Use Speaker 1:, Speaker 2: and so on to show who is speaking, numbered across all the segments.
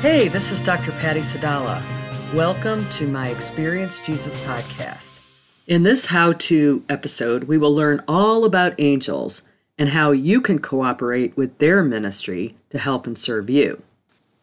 Speaker 1: Hey, this is Dr. Patty Sadala. Welcome to my Experience Jesus podcast. In this how to episode, we will learn all about angels and how you can cooperate with their ministry to help and serve you.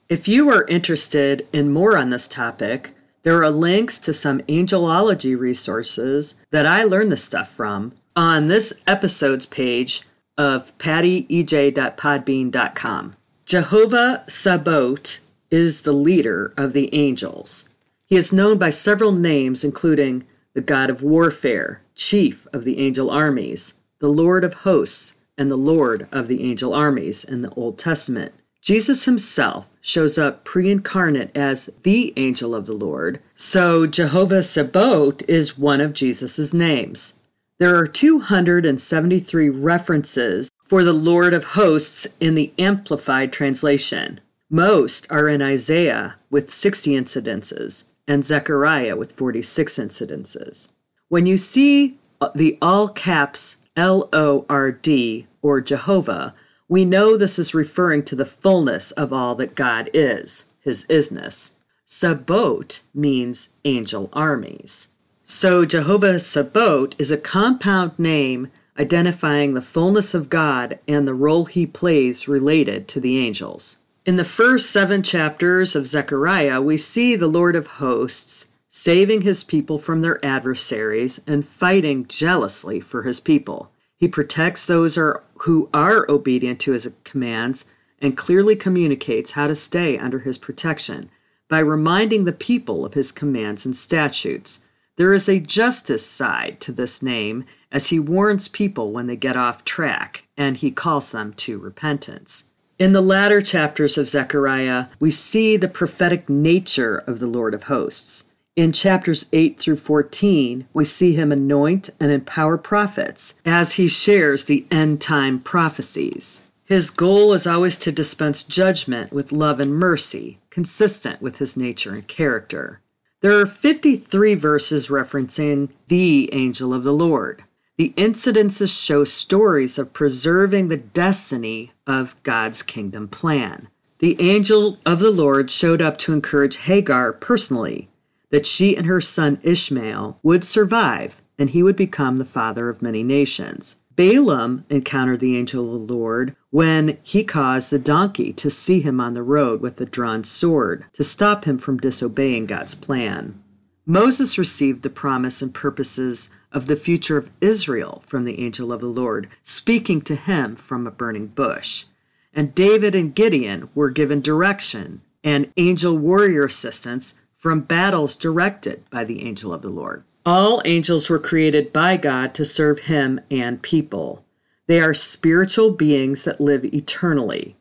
Speaker 1: If you are interested in more on this topic, there are links to some angelology resources that I learned this stuff from on this episode's page of pattyej.podbean.com. Jehovah Sabaoth is the leader of the angels. He is known by several names, including the God of warfare, chief of the angel armies, the Lord of hosts, and the Lord of the angel armies in the Old Testament. Jesus himself shows up pre incarnate as the angel of the Lord, so Jehovah Sabaoth is one of Jesus' names. There are 273 references for the Lord of hosts in the Amplified Translation. Most are in Isaiah with 60 incidences and Zechariah with 46 incidences. When you see uh, the all caps L O R D or Jehovah, we know this is referring to the fullness of all that God is, his isness. Sabaoth means angel armies. So Jehovah Sabaoth is a compound name identifying the fullness of God and the role he plays related to the angels. In the first seven chapters of Zechariah, we see the Lord of hosts saving his people from their adversaries and fighting jealously for his people. He protects those who are obedient to his commands and clearly communicates how to stay under his protection by reminding the people of his commands and statutes. There is a justice side to this name as he warns people when they get off track and he calls them to repentance. In the latter chapters of Zechariah, we see the prophetic nature of the Lord of hosts. In chapters 8 through 14, we see him anoint and empower prophets as he shares the end time prophecies. His goal is always to dispense judgment with love and mercy, consistent with his nature and character. There are 53 verses referencing the angel of the Lord. The incidences show stories of preserving the destiny of God's kingdom plan. The angel of the Lord showed up to encourage Hagar personally that she and her son Ishmael would survive and he would become the father of many nations. Balaam encountered the angel of the Lord when he caused the donkey to see him on the road with a drawn sword to stop him from disobeying God's plan. Moses received the promise and purposes of the future of Israel from the angel of the Lord, speaking to him from a burning bush. And David and Gideon were given direction and angel warrior assistance from battles directed by the angel of the Lord. All angels were created by God to serve him and people. They are spiritual beings that live eternally.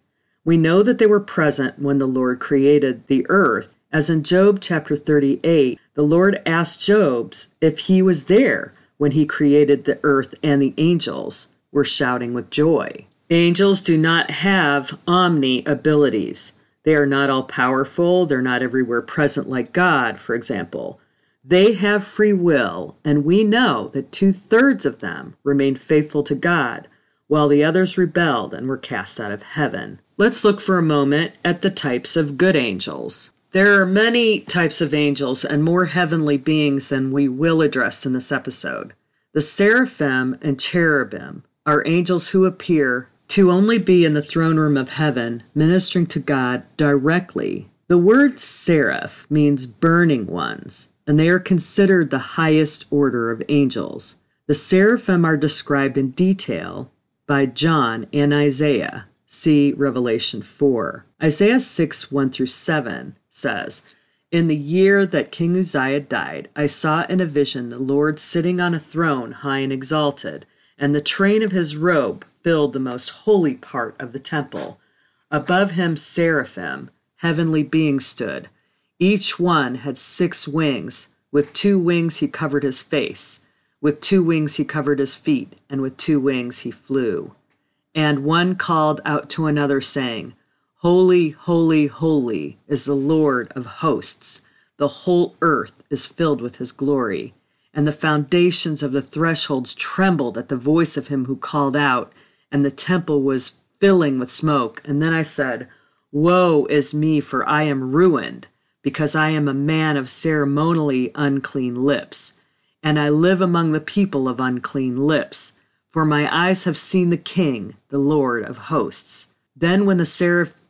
Speaker 1: We know that they were present when the Lord created the earth as in Job chapter 38, the Lord asked Job if he was there when he created the earth and the angels were shouting with joy. Angels do not have omni abilities. They are not all powerful, they're not everywhere present like God, for example. They have free will, and we know that two thirds of them remained faithful to God, while the others rebelled and were cast out of heaven. Let's look for a moment at the types of good angels. There are many types of angels and more heavenly beings than we will address in this episode. The seraphim and cherubim are angels who appear to only be in the throne room of heaven, ministering to God directly. The word seraph means burning ones, and they are considered the highest order of angels. The seraphim are described in detail by John and Isaiah. See Revelation 4. Isaiah 6 1 through 7 says, In the year that King Uzziah died, I saw in a vision the Lord sitting on a throne high and exalted, and the train of his robe filled the most holy part of the temple. Above him, seraphim, heavenly beings stood. Each one had six wings. With two wings he covered his face, with two wings he covered his feet, and with two wings he flew. And one called out to another, saying, Holy, holy, holy is the Lord of hosts. The whole earth is filled with his glory. And the foundations of the thresholds trembled at the voice of him who called out, and the temple was filling with smoke. And then I said, Woe is me, for I am ruined, because I am a man of ceremonially unclean lips, and I live among the people of unclean lips. For my eyes have seen the King, the Lord of hosts. Then, when the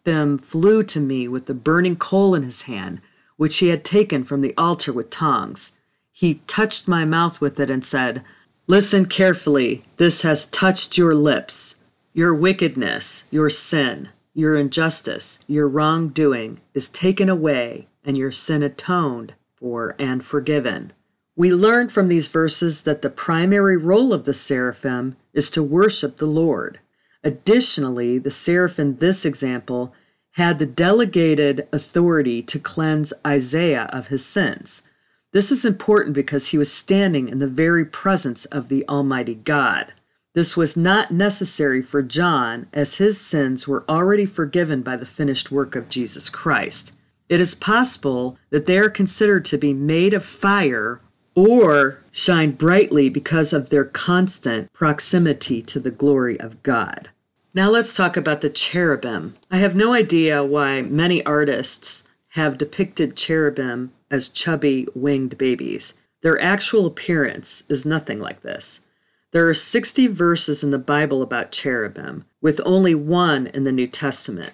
Speaker 1: seraphim flew to me with the burning coal in his hand, which he had taken from the altar with tongs, he touched my mouth with it and said, Listen carefully, this has touched your lips. Your wickedness, your sin, your injustice, your wrongdoing is taken away, and your sin atoned for and forgiven. We learn from these verses that the primary role of the seraphim is to worship the Lord. Additionally, the seraph in this example had the delegated authority to cleanse Isaiah of his sins. This is important because he was standing in the very presence of the Almighty God. This was not necessary for John, as his sins were already forgiven by the finished work of Jesus Christ. It is possible that they are considered to be made of fire or shine brightly because of their constant proximity to the glory of God. Now let's talk about the cherubim. I have no idea why many artists have depicted cherubim as chubby winged babies. Their actual appearance is nothing like this. There are 60 verses in the Bible about cherubim, with only one in the New Testament.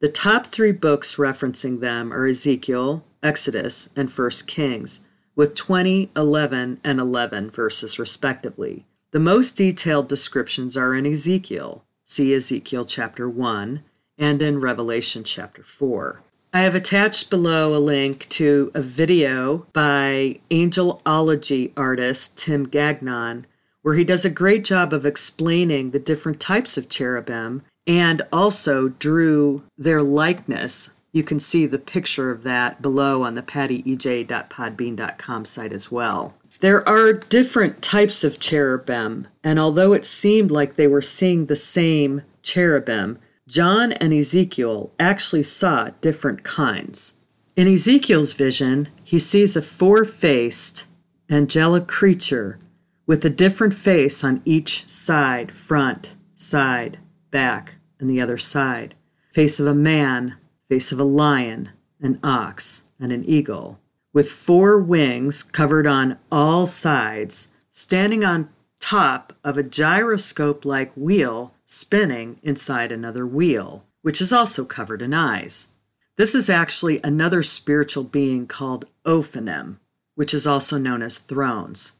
Speaker 1: The top three books referencing them are Ezekiel, Exodus, and 1 Kings with 20, 11, and 11 verses respectively. The most detailed descriptions are in Ezekiel, see Ezekiel chapter 1, and in Revelation chapter 4. I have attached below a link to a video by angelology artist Tim Gagnon, where he does a great job of explaining the different types of cherubim and also drew their likeness you can see the picture of that below on the pattyej.podbean.com site as well. There are different types of cherubim, and although it seemed like they were seeing the same cherubim, John and Ezekiel actually saw different kinds. In Ezekiel's vision, he sees a four faced angelic creature with a different face on each side front, side, back, and the other side. Face of a man, face of a lion, an ox, and an eagle, with four wings covered on all sides, standing on top of a gyroscope like wheel spinning inside another wheel, which is also covered in eyes. This is actually another spiritual being called Ophanim, which is also known as thrones.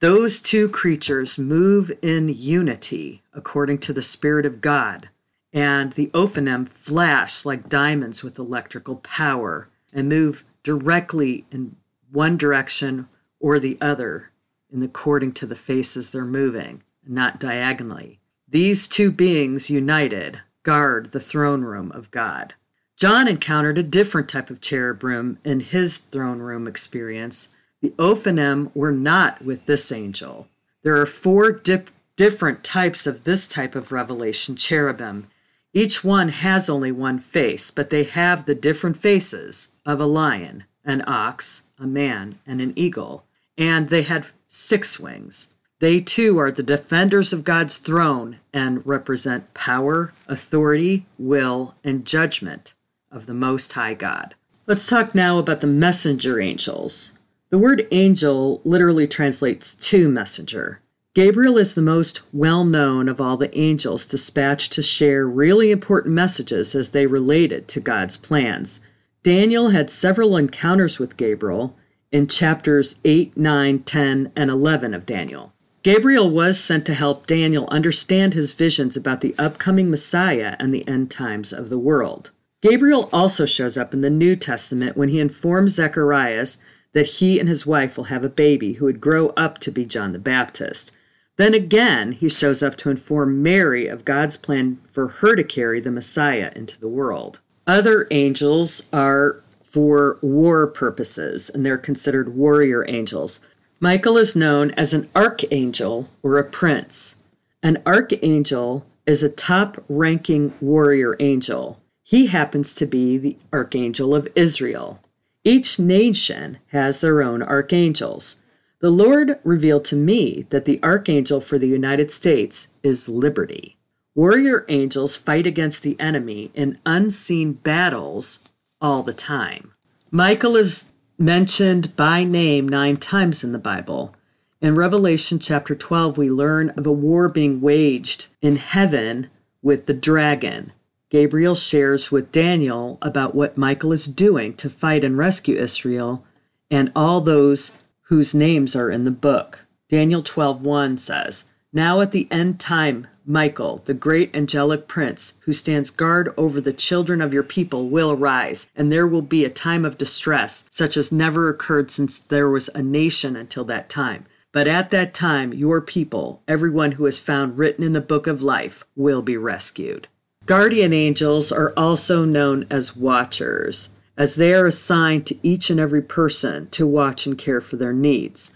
Speaker 1: Those two creatures move in unity according to the Spirit of God, and the Ophanim flash like diamonds with electrical power and move directly in one direction or the other in according to the faces they're moving, not diagonally. These two beings united guard the throne room of God. John encountered a different type of cherubim in his throne room experience. The Ophanim were not with this angel. There are four dip- different types of this type of revelation cherubim, each one has only one face, but they have the different faces of a lion, an ox, a man, and an eagle. And they had six wings. They too are the defenders of God's throne and represent power, authority, will, and judgment of the Most High God. Let's talk now about the messenger angels. The word angel literally translates to messenger. Gabriel is the most well known of all the angels dispatched to share really important messages as they related to God's plans. Daniel had several encounters with Gabriel in chapters 8, 9, 10, and 11 of Daniel. Gabriel was sent to help Daniel understand his visions about the upcoming Messiah and the end times of the world. Gabriel also shows up in the New Testament when he informs Zacharias that he and his wife will have a baby who would grow up to be John the Baptist. Then again, he shows up to inform Mary of God's plan for her to carry the Messiah into the world. Other angels are for war purposes, and they're considered warrior angels. Michael is known as an archangel or a prince. An archangel is a top ranking warrior angel. He happens to be the archangel of Israel. Each nation has their own archangels. The Lord revealed to me that the archangel for the United States is liberty. Warrior angels fight against the enemy in unseen battles all the time. Michael is mentioned by name nine times in the Bible. In Revelation chapter 12, we learn of a war being waged in heaven with the dragon. Gabriel shares with Daniel about what Michael is doing to fight and rescue Israel and all those whose names are in the book. Daniel 12:1 says, "Now at the end time Michael, the great angelic prince, who stands guard over the children of your people, will arise, and there will be a time of distress, such as never occurred since there was a nation until that time. But at that time, your people, everyone who is found written in the book of life, will be rescued. Guardian angels are also known as watchers, as they are assigned to each and every person to watch and care for their needs.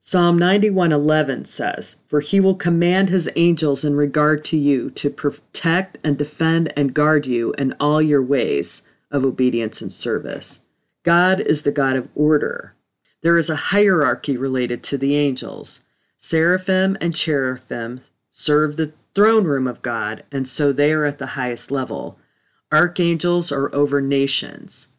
Speaker 1: Psalm 91:11 says, "For he will command his angels in regard to you to protect and defend and guard you in all your ways of obedience and service." God is the God of order. There is a hierarchy related to the angels. Seraphim and cherubim serve the throne room of God, and so they are at the highest level. Archangels are over nations,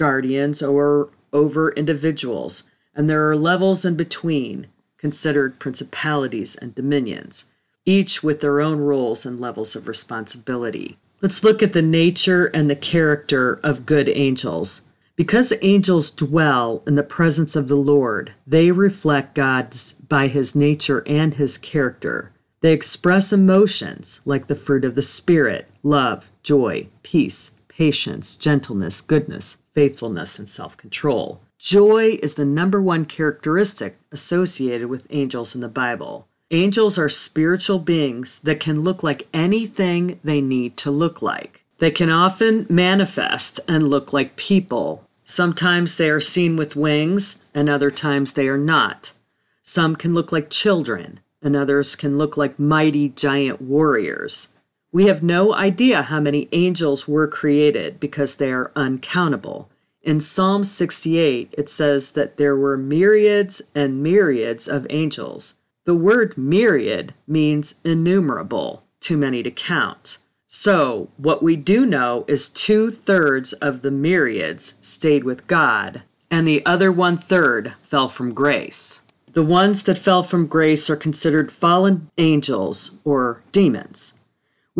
Speaker 1: guardians are over individuals, and there are levels in between, considered principalities and dominions, each with their own roles and levels of responsibility. Let's look at the nature and the character of good angels. Because angels dwell in the presence of the Lord, they reflect God's by his nature and his character. They express emotions like the fruit of the Spirit love, joy, peace, patience, gentleness, goodness, faithfulness, and self control. Joy is the number one characteristic associated with angels in the Bible. Angels are spiritual beings that can look like anything they need to look like. They can often manifest and look like people. Sometimes they are seen with wings, and other times they are not. Some can look like children, and others can look like mighty giant warriors. We have no idea how many angels were created because they are uncountable. In Psalm 68, it says that there were myriads and myriads of angels. The word myriad means innumerable, too many to count. So, what we do know is two thirds of the myriads stayed with God, and the other one third fell from grace. The ones that fell from grace are considered fallen angels or demons.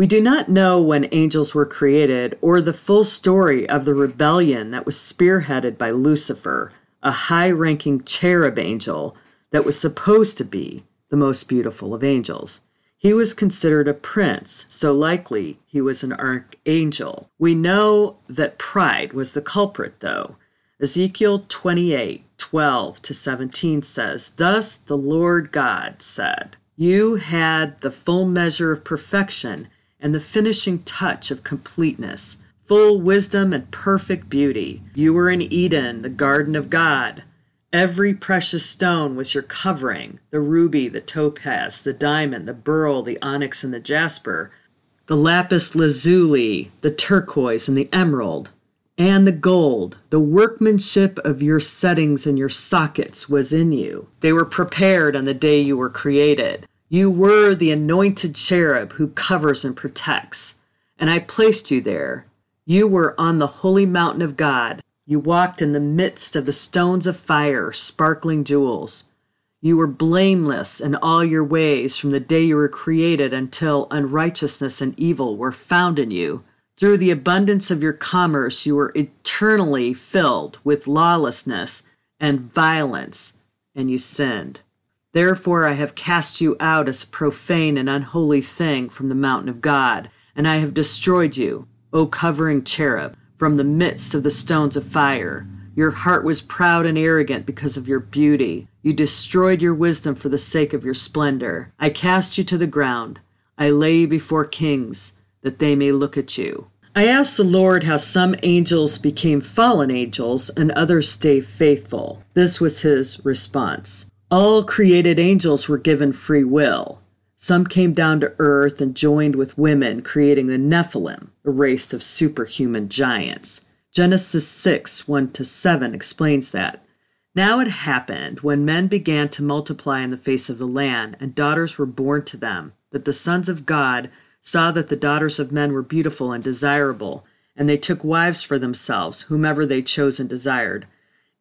Speaker 1: We do not know when angels were created or the full story of the rebellion that was spearheaded by Lucifer, a high ranking cherub angel that was supposed to be the most beautiful of angels. He was considered a prince, so likely he was an archangel. We know that pride was the culprit, though. Ezekiel 28 12 to 17 says, Thus the Lord God said, You had the full measure of perfection and the finishing touch of completeness, full wisdom and perfect beauty. You were in Eden, the garden of God. Every precious stone was your covering the ruby, the topaz, the diamond, the beryl, the onyx, and the jasper, the lapis lazuli, the turquoise, and the emerald, and the gold. The workmanship of your settings and your sockets was in you. They were prepared on the day you were created. You were the anointed cherub who covers and protects, and I placed you there. You were on the holy mountain of God. You walked in the midst of the stones of fire, sparkling jewels. You were blameless in all your ways from the day you were created until unrighteousness and evil were found in you. Through the abundance of your commerce, you were eternally filled with lawlessness and violence, and you sinned. Therefore I have cast you out as a profane and unholy thing from the mountain of God, and I have destroyed you, O covering cherub, from the midst of the stones of fire. Your heart was proud and arrogant because of your beauty. You destroyed your wisdom for the sake of your splendor. I cast you to the ground. I lay you before kings, that they may look at you. I asked the Lord how some angels became fallen angels and others stay faithful. This was his response. All created angels were given free will. Some came down to earth and joined with women, creating the Nephilim, a race of superhuman giants. Genesis 6 1 to 7 explains that. Now it happened when men began to multiply in the face of the land, and daughters were born to them, that the sons of God saw that the daughters of men were beautiful and desirable, and they took wives for themselves, whomever they chose and desired.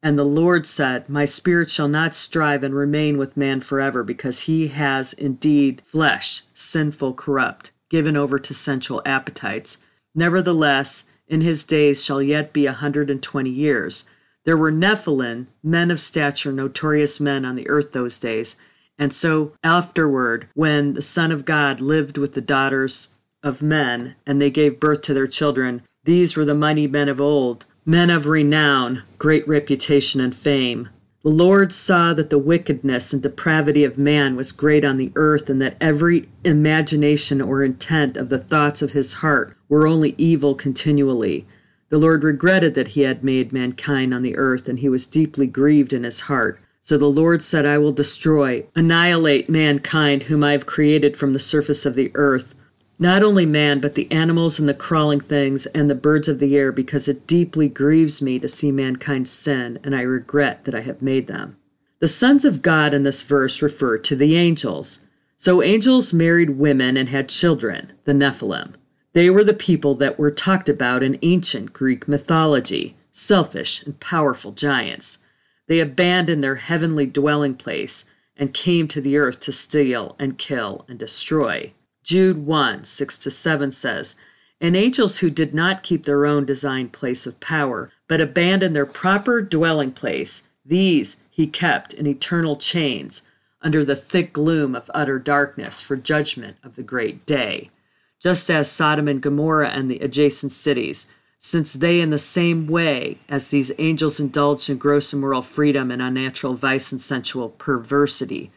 Speaker 1: And the Lord said, My spirit shall not strive and remain with man forever, because he has indeed flesh, sinful, corrupt, given over to sensual appetites. Nevertheless, in his days shall yet be a hundred and twenty years. There were Nephilim, men of stature, notorious men on the earth those days. And so afterward, when the Son of God lived with the daughters of men, and they gave birth to their children, these were the mighty men of old, men of renown, great reputation and fame. The Lord saw that the wickedness and depravity of man was great on the earth, and that every imagination or intent of the thoughts of his heart were only evil continually. The Lord regretted that he had made mankind on the earth, and he was deeply grieved in his heart. So the Lord said, I will destroy, annihilate mankind, whom I have created from the surface of the earth not only man, but the animals and the crawling things and the birds of the air, because it deeply grieves me to see mankind sin, and I regret that I have made them. The sons of God in this verse refer to the angels. So angels married women and had children, the Nephilim. They were the people that were talked about in ancient Greek mythology, selfish and powerful giants. They abandoned their heavenly dwelling place and came to the earth to steal and kill and destroy. Jude 1 6 to 7 says, And angels who did not keep their own designed place of power, but abandoned their proper dwelling place, these he kept in eternal chains under the thick gloom of utter darkness for judgment of the great day, just as Sodom and Gomorrah and the adjacent cities, since they, in the same way as these angels, indulged in gross immoral freedom and unnatural vice and sensual perversity,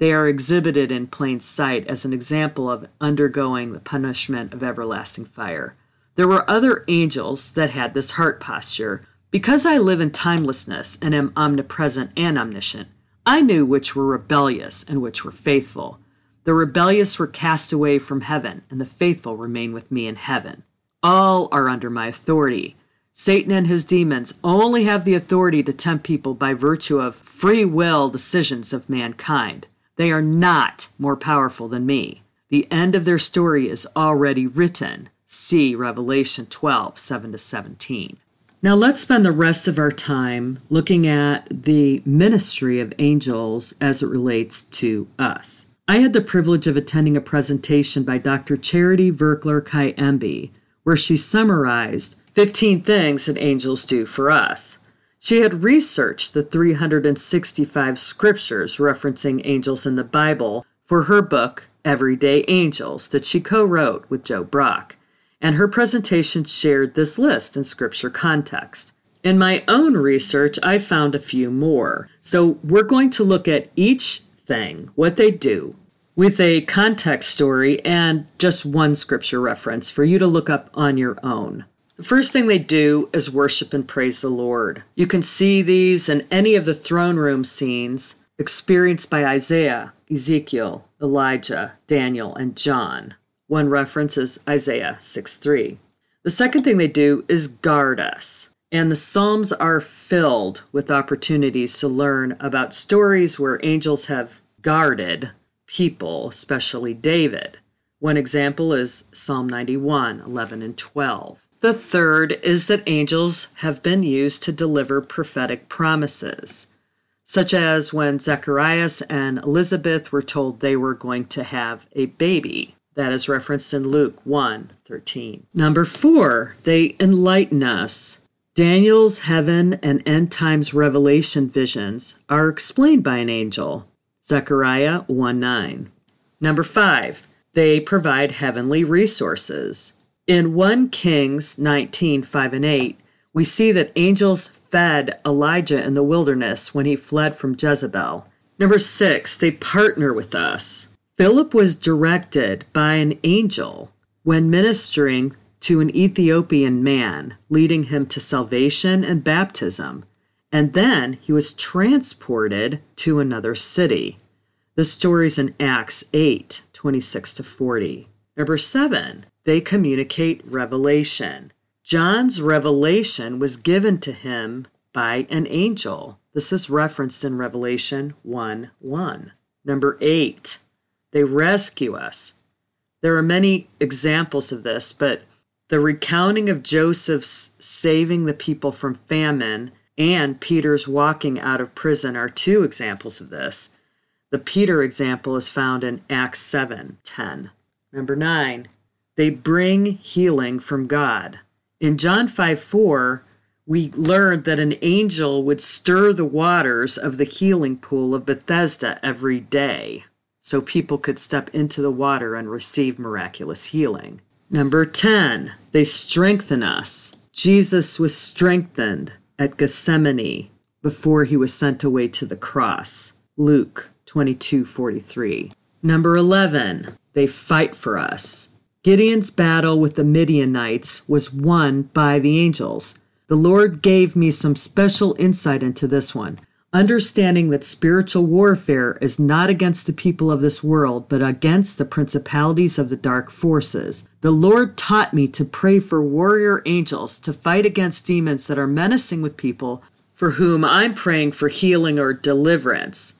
Speaker 1: they are exhibited in plain sight as an example of undergoing the punishment of everlasting fire. There were other angels that had this heart posture. Because I live in timelessness and am omnipresent and omniscient, I knew which were rebellious and which were faithful. The rebellious were cast away from heaven, and the faithful remain with me in heaven. All are under my authority. Satan and his demons only have the authority to tempt people by virtue of free will decisions of mankind. They are not more powerful than me. The end of their story is already written. See Revelation 12 7 to 17. Now let's spend the rest of our time looking at the ministry of angels as it relates to us. I had the privilege of attending a presentation by Dr. Charity Virkler Kayembe, where she summarized 15 things that angels do for us. She had researched the 365 scriptures referencing angels in the Bible for her book, Everyday Angels, that she co wrote with Joe Brock, and her presentation shared this list in scripture context. In my own research, I found a few more. So we're going to look at each thing, what they do, with a context story and just one scripture reference for you to look up on your own. The first thing they do is worship and praise the Lord. You can see these in any of the throne room scenes experienced by Isaiah, Ezekiel, Elijah, Daniel, and John. One reference is Isaiah 6 3. The second thing they do is guard us. And the Psalms are filled with opportunities to learn about stories where angels have guarded people, especially David. One example is Psalm 91 11 and 12. The third is that angels have been used to deliver prophetic promises, such as when Zacharias and Elizabeth were told they were going to have a baby. That is referenced in Luke 1 13. Number four, they enlighten us. Daniel's heaven and end times revelation visions are explained by an angel. Zechariah 1 9. Number five, they provide heavenly resources. In 1 Kings 19 5 and 8, we see that angels fed Elijah in the wilderness when he fled from Jezebel. Number six, they partner with us. Philip was directed by an angel when ministering to an Ethiopian man, leading him to salvation and baptism, and then he was transported to another city. The story's in Acts 8 26 to 40. Number seven, they communicate revelation. John's revelation was given to him by an angel. This is referenced in Revelation 1 1. Number eight, they rescue us. There are many examples of this, but the recounting of Joseph's saving the people from famine and Peter's walking out of prison are two examples of this. The Peter example is found in Acts 7 10. Number 9, they bring healing from God. In John 5 4, we learned that an angel would stir the waters of the healing pool of Bethesda every day so people could step into the water and receive miraculous healing. Number 10, they strengthen us. Jesus was strengthened at Gethsemane before he was sent away to the cross. Luke 22:43. Number 11, they fight for us. Gideon's battle with the Midianites was won by the angels. The Lord gave me some special insight into this one, understanding that spiritual warfare is not against the people of this world, but against the principalities of the dark forces. The Lord taught me to pray for warrior angels to fight against demons that are menacing with people for whom I'm praying for healing or deliverance.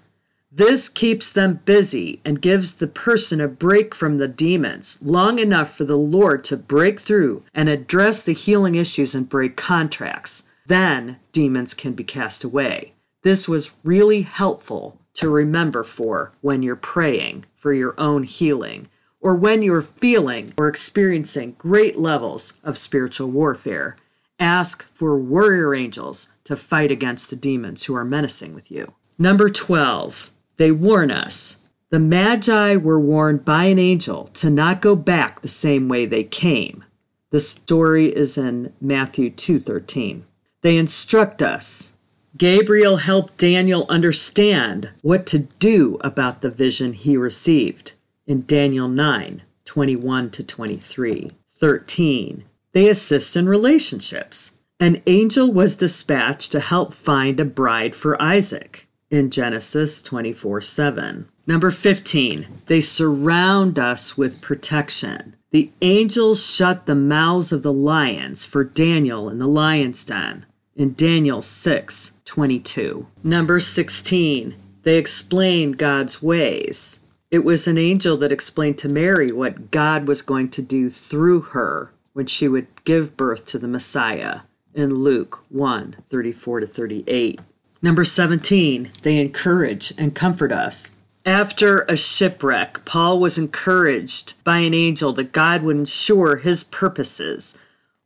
Speaker 1: This keeps them busy and gives the person a break from the demons long enough for the Lord to break through and address the healing issues and break contracts. Then demons can be cast away. This was really helpful to remember for when you're praying for your own healing or when you're feeling or experiencing great levels of spiritual warfare. Ask for warrior angels to fight against the demons who are menacing with you. Number 12 they warn us. The Magi were warned by an angel to not go back the same way they came. The story is in Matthew 2:13. They instruct us. Gabriel helped Daniel understand what to do about the vision he received in Daniel 9, 21 to 23. 13. They assist in relationships. An angel was dispatched to help find a bride for Isaac in Genesis 24 7. Number 15, they surround us with protection. The angels shut the mouths of the lions for Daniel in the lion's den in Daniel 6 22. Number 16, they explain God's ways. It was an angel that explained to Mary what God was going to do through her when she would give birth to the Messiah in Luke 1 34 to 38. Number 17, they encourage and comfort us. After a shipwreck, Paul was encouraged by an angel that God would ensure his purposes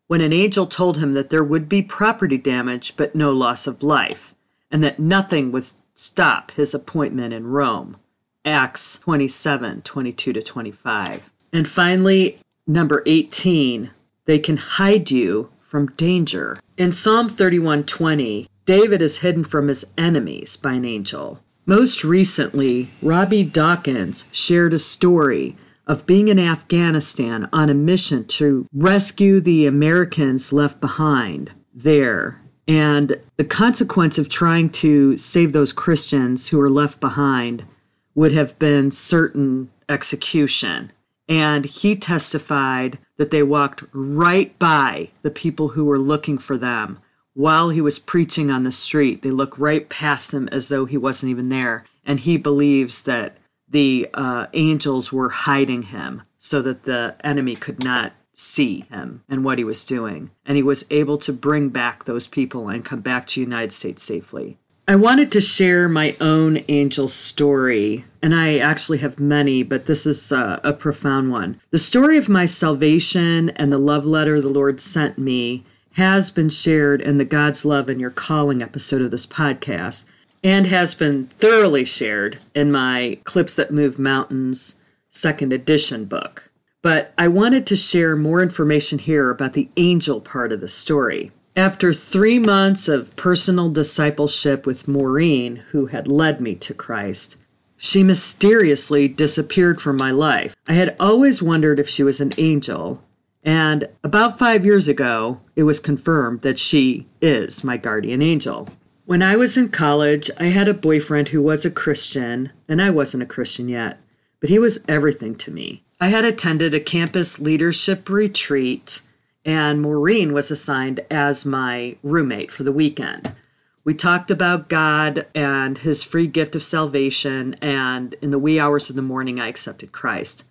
Speaker 1: when an angel told him that there would be property damage but no loss of life, and that nothing would stop his appointment in Rome. Acts 27 22 to 25. And finally, number 18, they can hide you from danger. In Psalm 31 20, David is hidden from his enemies by an angel. Most recently, Robby Dawkins shared a story of being in Afghanistan on a mission to rescue the Americans left behind there. And the consequence of trying to save those Christians who were left behind would have been certain execution. And he testified that they walked right by the people who were looking for them while he was preaching on the street. They look right past him as though he wasn't even there. And he believes that the uh, angels were hiding him so that the enemy could not see him and what he was doing. And he was able to bring back those people and come back to United States safely. I wanted to share my own angel story, and I actually have many, but this is uh, a profound one. The story of my salvation and the love letter the Lord sent me has been shared in the God's Love and Your Calling episode of this podcast and has been thoroughly shared in my Clips That Move Mountains second edition book. But I wanted to share more information here about the angel part of the story. After three months of personal discipleship with Maureen, who had led me to Christ, she mysteriously disappeared from my life. I had always wondered if she was an angel, and about five years ago, it was confirmed that she is my guardian angel. When I was in college, I had a boyfriend who was a Christian, and I wasn't a Christian yet, but he was everything to me. I had attended a campus leadership retreat, and Maureen was assigned as my roommate for the weekend. We talked about God and his free gift of salvation, and in the wee hours of the morning, I accepted Christ.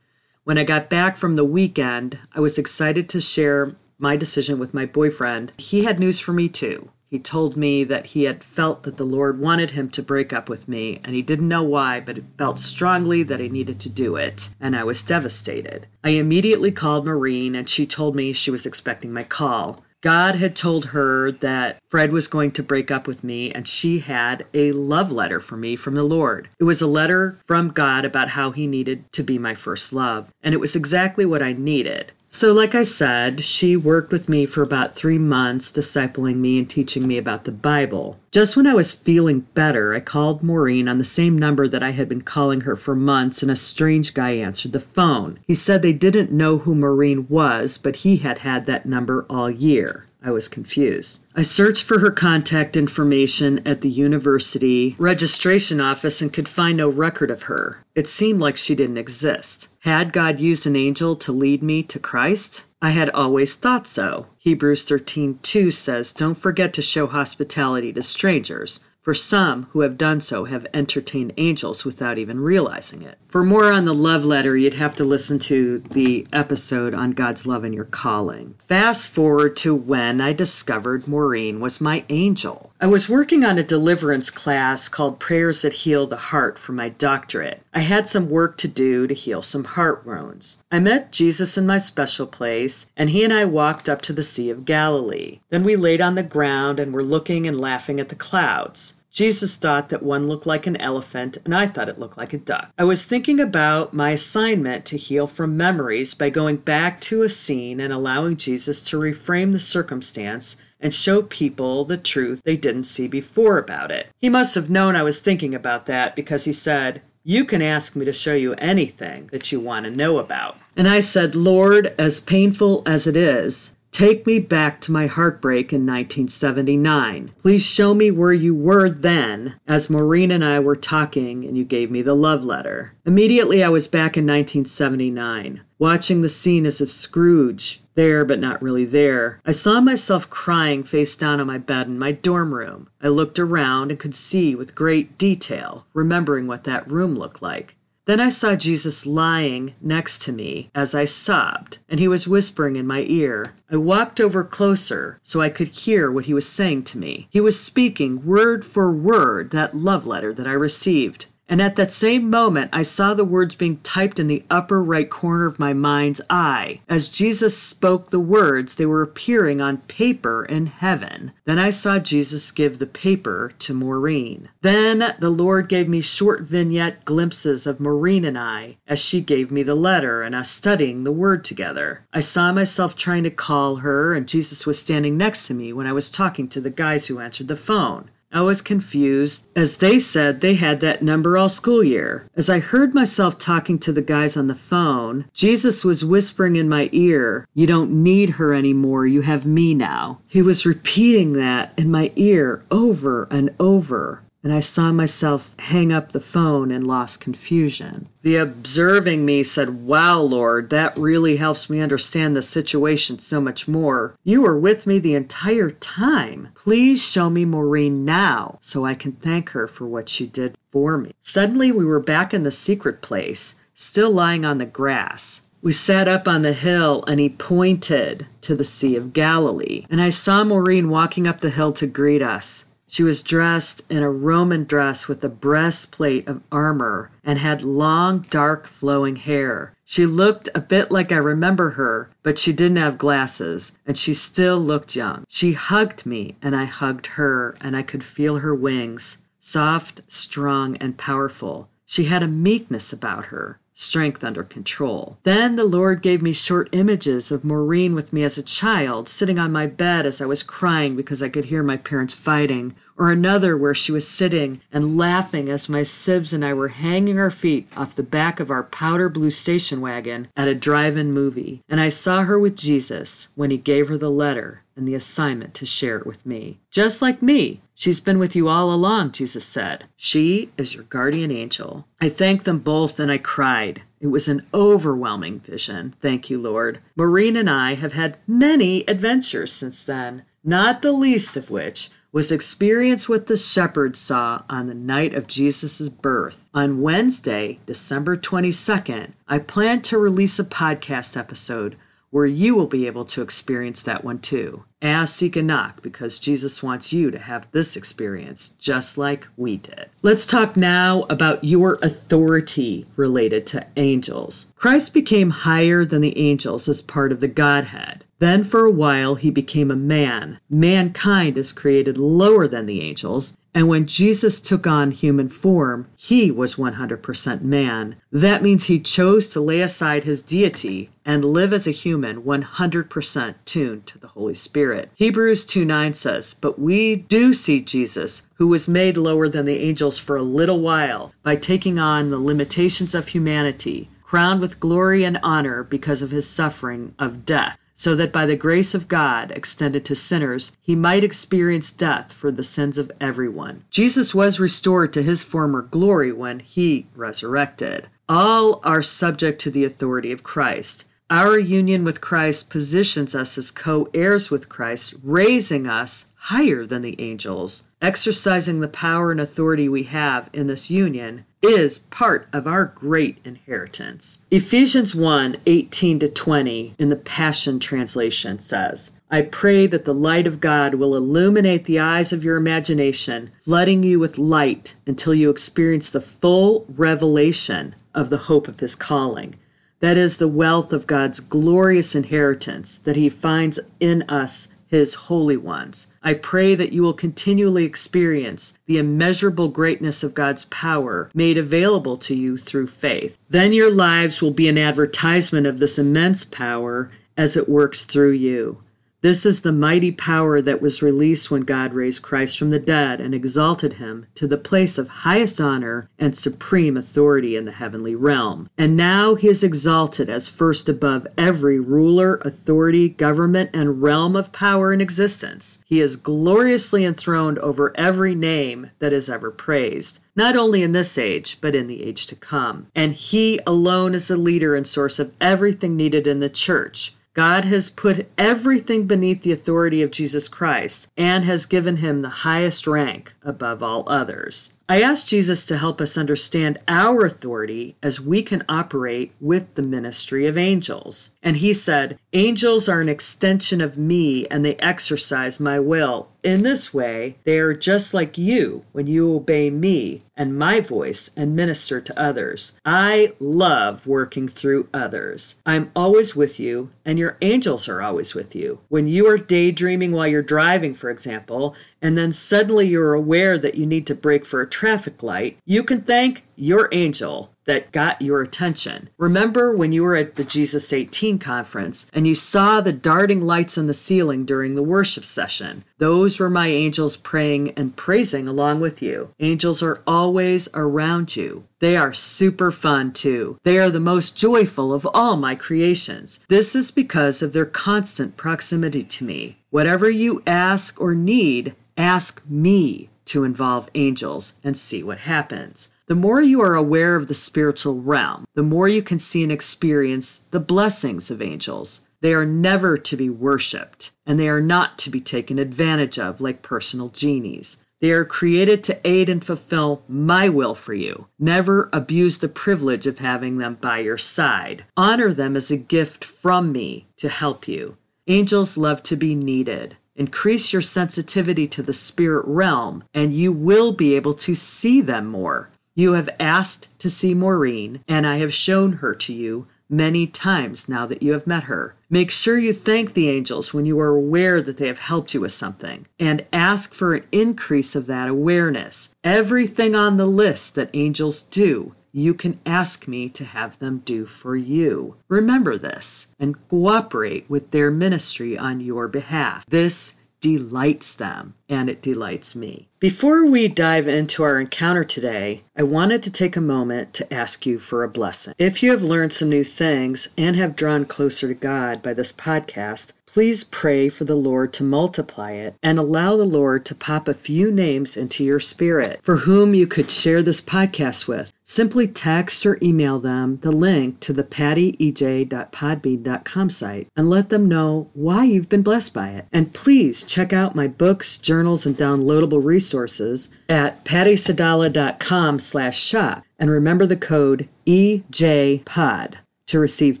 Speaker 1: When I got back from the weekend, I was excited to share my decision with my boyfriend. He had news for me too. He told me that he had felt that the Lord wanted him to break up with me, and he didn't know why, but felt strongly that he needed to do it, and I was devastated. I immediately called Maureen, and she told me she was expecting my call. God had told her that Fred was going to break up with me, and she had a love letter for me from the Lord. It was a letter from God about how He needed to be my first love, and it was exactly what I needed. So, like I said, she worked with me for about three months, discipling me and teaching me about the Bible. Just when I was feeling better, I called Maureen on the same number that I had been calling her for months, and a strange guy answered the phone. He said they didn't know who Maureen was, but he had had that number all year. I was confused. I searched for her contact information at the university registration office and could find no record of her. It seemed like she didn't exist. Had God used an angel to lead me to Christ? I had always thought so. Hebrews 13:2 says, "Don't forget to show hospitality to strangers." For some who have done so have entertained angels without even realizing it. For more on the love letter, you'd have to listen to the episode on God's love and your calling. Fast forward to when I discovered Maureen was my angel. I was working on a deliverance class called Prayers That Heal the Heart for my doctorate. I had some work to do to heal some heart wounds. I met Jesus in my special place, and he and I walked up to the Sea of Galilee. Then we laid on the ground and were looking and laughing at the clouds. Jesus thought that one looked like an elephant, and I thought it looked like a duck. I was thinking about my assignment to heal from memories by going back to a scene and allowing Jesus to reframe the circumstance and show people the truth they didn't see before about it. He must have known I was thinking about that because he said, You can ask me to show you anything that you want to know about. And I said, Lord, as painful as it is, Take me back to my heartbreak in 1979. Please show me where you were then, as Maureen and I were talking and you gave me the love letter. Immediately, I was back in 1979, watching the scene as if Scrooge, there but not really there. I saw myself crying face down on my bed in my dorm room. I looked around and could see with great detail, remembering what that room looked like. Then I saw Jesus lying next to me as I sobbed, and he was whispering in my ear. I walked over closer so I could hear what he was saying to me. He was speaking word for word that love letter that I received. And at that same moment, I saw the words being typed in the upper right corner of my mind's eye. As Jesus spoke the words, they were appearing on paper in heaven. Then I saw Jesus give the paper to Maureen. Then the Lord gave me short vignette glimpses of Maureen and I as she gave me the letter and us studying the word together. I saw myself trying to call her, and Jesus was standing next to me when I was talking to the guys who answered the phone. I was confused, as they said they had that number all school year. As I heard myself talking to the guys on the phone, Jesus was whispering in my ear, You don't need her anymore, you have me now. He was repeating that in my ear over and over and I saw myself hang up the phone and lost confusion. The observing me said, Wow, Lord, that really helps me understand the situation so much more. You were with me the entire time. Please show me Maureen now so I can thank her for what she did for me. Suddenly, we were back in the secret place, still lying on the grass. We sat up on the hill and he pointed to the Sea of Galilee. And I saw Maureen walking up the hill to greet us. She was dressed in a Roman dress with a breastplate of armor and had long, dark, flowing hair. She looked a bit like I remember her, but she didn't have glasses, and she still looked young. She hugged me, and I hugged her, and I could feel her wings, soft, strong, and powerful. She had a meekness about her strength under control. Then the Lord gave me short images of Maureen with me as a child, sitting on my bed as I was crying because I could hear my parents fighting, or another where she was sitting and laughing as my sibs and I were hanging our feet off the back of our powder blue station wagon at a drive in movie. And I saw her with Jesus when he gave her the letter and the assignment to share it with me. Just like me, she's been with you all along, Jesus said. She is your guardian angel. I thanked them both and I cried. It was an overwhelming vision. Thank you, Lord. Maureen and I have had many adventures since then, not the least of which was experience what the shepherds saw on the night of Jesus' birth. On Wednesday, December 22nd, I plan to release a podcast episode where you will be able to experience that one too. Ask, seek, and knock because Jesus wants you to have this experience just like we did. Let's talk now about your authority related to angels. Christ became higher than the angels as part of the Godhead. Then, for a while, he became a man. Mankind is created lower than the angels, and when Jesus took on human form, he was 100% man. That means he chose to lay aside his deity and live as a human 100% tuned to the Holy Spirit. Hebrews 2 9 says, But we do see Jesus, who was made lower than the angels for a little while by taking on the limitations of humanity, crowned with glory and honor because of his suffering of death so that by the grace of God extended to sinners, he might experience death for the sins of everyone. Jesus was restored to his former glory when he resurrected. All are subject to the authority of Christ. Our union with Christ positions us as co heirs with Christ, raising us higher than the angels. Exercising the power and authority we have in this union is part of our great inheritance. Ephesians 1 18 to 20 in the Passion Translation says, I pray that the light of God will illuminate the eyes of your imagination, flooding you with light until you experience the full revelation of the hope of his calling. That is the wealth of God's glorious inheritance that he finds in us his holy ones. I pray that you will continually experience the immeasurable greatness of God's power made available to you through faith. Then your lives will be an advertisement of this immense power as it works through you. This is the mighty power that was released when God raised Christ from the dead and exalted him to the place of highest honor and supreme authority in the heavenly realm. And now he is exalted as first above every ruler, authority, government, and realm of power in existence. He is gloriously enthroned over every name that is ever praised not only in this age, but in the age to come. And He alone is the leader and source of everything needed in the church. God has put everything beneath the authority of Jesus Christ and has given him the highest rank above all others. I asked Jesus to help us understand our authority as we can operate with the ministry of angels. And he said, Angels are an extension of me and they exercise my will. In this way, they are just like you when you obey me and my voice and minister to others. I love working through others. I'm always with you, and your angels are always with you. When you are daydreaming while you're driving, for example, and then suddenly you're aware that you need to brake for a traffic light, you can thank your angel that got your attention. Remember when you were at the Jesus 18 conference and you saw the darting lights on the ceiling during the worship session? Those were my angels praying and praising along with you. Angels are always around you. They are super fun too. They are the most joyful of all my creations. This is because of their constant proximity to me. Whatever you ask or need, ask me to involve angels and see what happens. The more you are aware of the spiritual realm, the more you can see and experience the blessings of angels. They are never to be worshiped, and they are not to be taken advantage of like personal genies. They are created to aid and fulfill my will for you. Never abuse the privilege of having them by your side. Honor them as a gift from me to help you. Angels love to be needed. Increase your sensitivity to the spirit realm, and you will be able to see them more. You have asked to see Maureen, and I have shown her to you many times now that you have met her. Make sure you thank the angels when you are aware that they have helped you with something, and ask for an increase of that awareness. Everything on the list that angels do, you can ask me to have them do for you. Remember this and cooperate with their ministry on your behalf. This delights them, and it delights me. Before we dive into our encounter today, I wanted to take a moment to ask you for a blessing. If you have learned some new things and have drawn closer to God by this podcast, please pray for the Lord to multiply it and allow the Lord to pop a few names into your spirit for whom you could share this podcast with. Simply text or email them the link to the pattyej.podbean.com site and let them know why you've been blessed by it. And please check out my books, journals, journals and downloadable resources at pattysadallah.com slash shop. And remember the code EJPOD to receive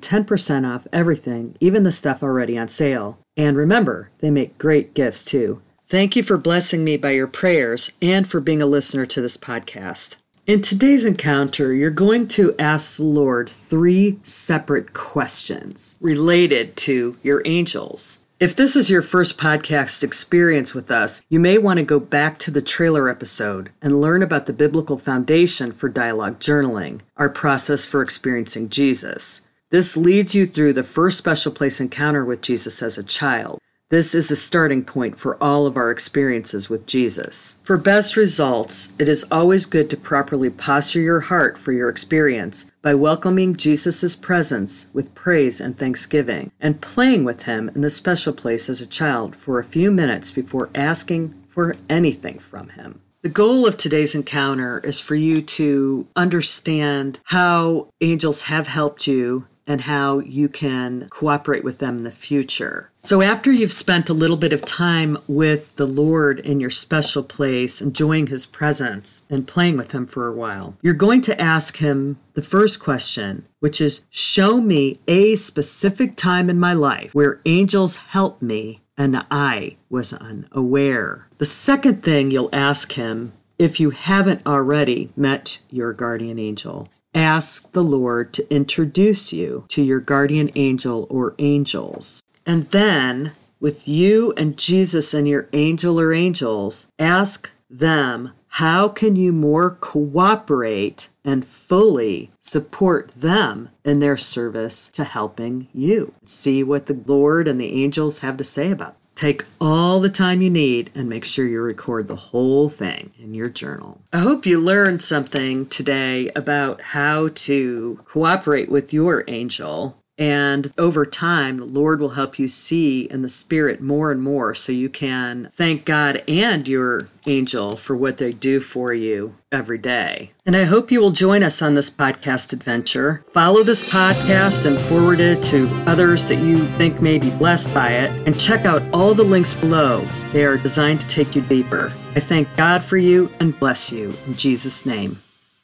Speaker 1: 10% off everything, even the stuff already on sale. And remember, they make great gifts too. Thank you for blessing me by your prayers and for being a listener to this podcast. In today's encounter, you're going to ask the Lord three separate questions related to your angels. If this is your first podcast experience with us, you may want to go back to the trailer episode and learn about the biblical foundation for dialogue journaling, our process for experiencing Jesus. This leads you through the first special place encounter with Jesus as a child. This is a starting point for all of our experiences with Jesus. For best results, it is always good to properly posture your heart for your experience by welcoming Jesus' presence with praise and thanksgiving and playing with him in the special place as a child for a few minutes before asking for anything from him. The goal of today's encounter is for you to understand how angels have helped you and how you can cooperate with them in the future. So, after you've spent a little bit of time with the Lord in your special place, enjoying His presence and playing with Him for a while, you're going to ask Him the first question, which is Show me a specific time in my life where angels helped me and I was unaware. The second thing you'll ask Him, if you haven't already met your guardian angel, ask the Lord to introduce you to your guardian angel or angels. And then, with you and Jesus and your angel or angels, ask them how can you more cooperate and fully support them in their service to helping you? See what the Lord and the angels have to say about it. Take all the time you need and make sure you record the whole thing in your journal. I hope you learned something today about how to cooperate with your angel and over time, the Lord will help you see in the Spirit more and more so you can thank God and your angel for what they do for you every day. And I hope you will join us on this podcast adventure. Follow this podcast and forward it to others that you think may be blessed by it. And check out all the links below, they are designed to take you deeper. I thank God for you and bless you in Jesus' name.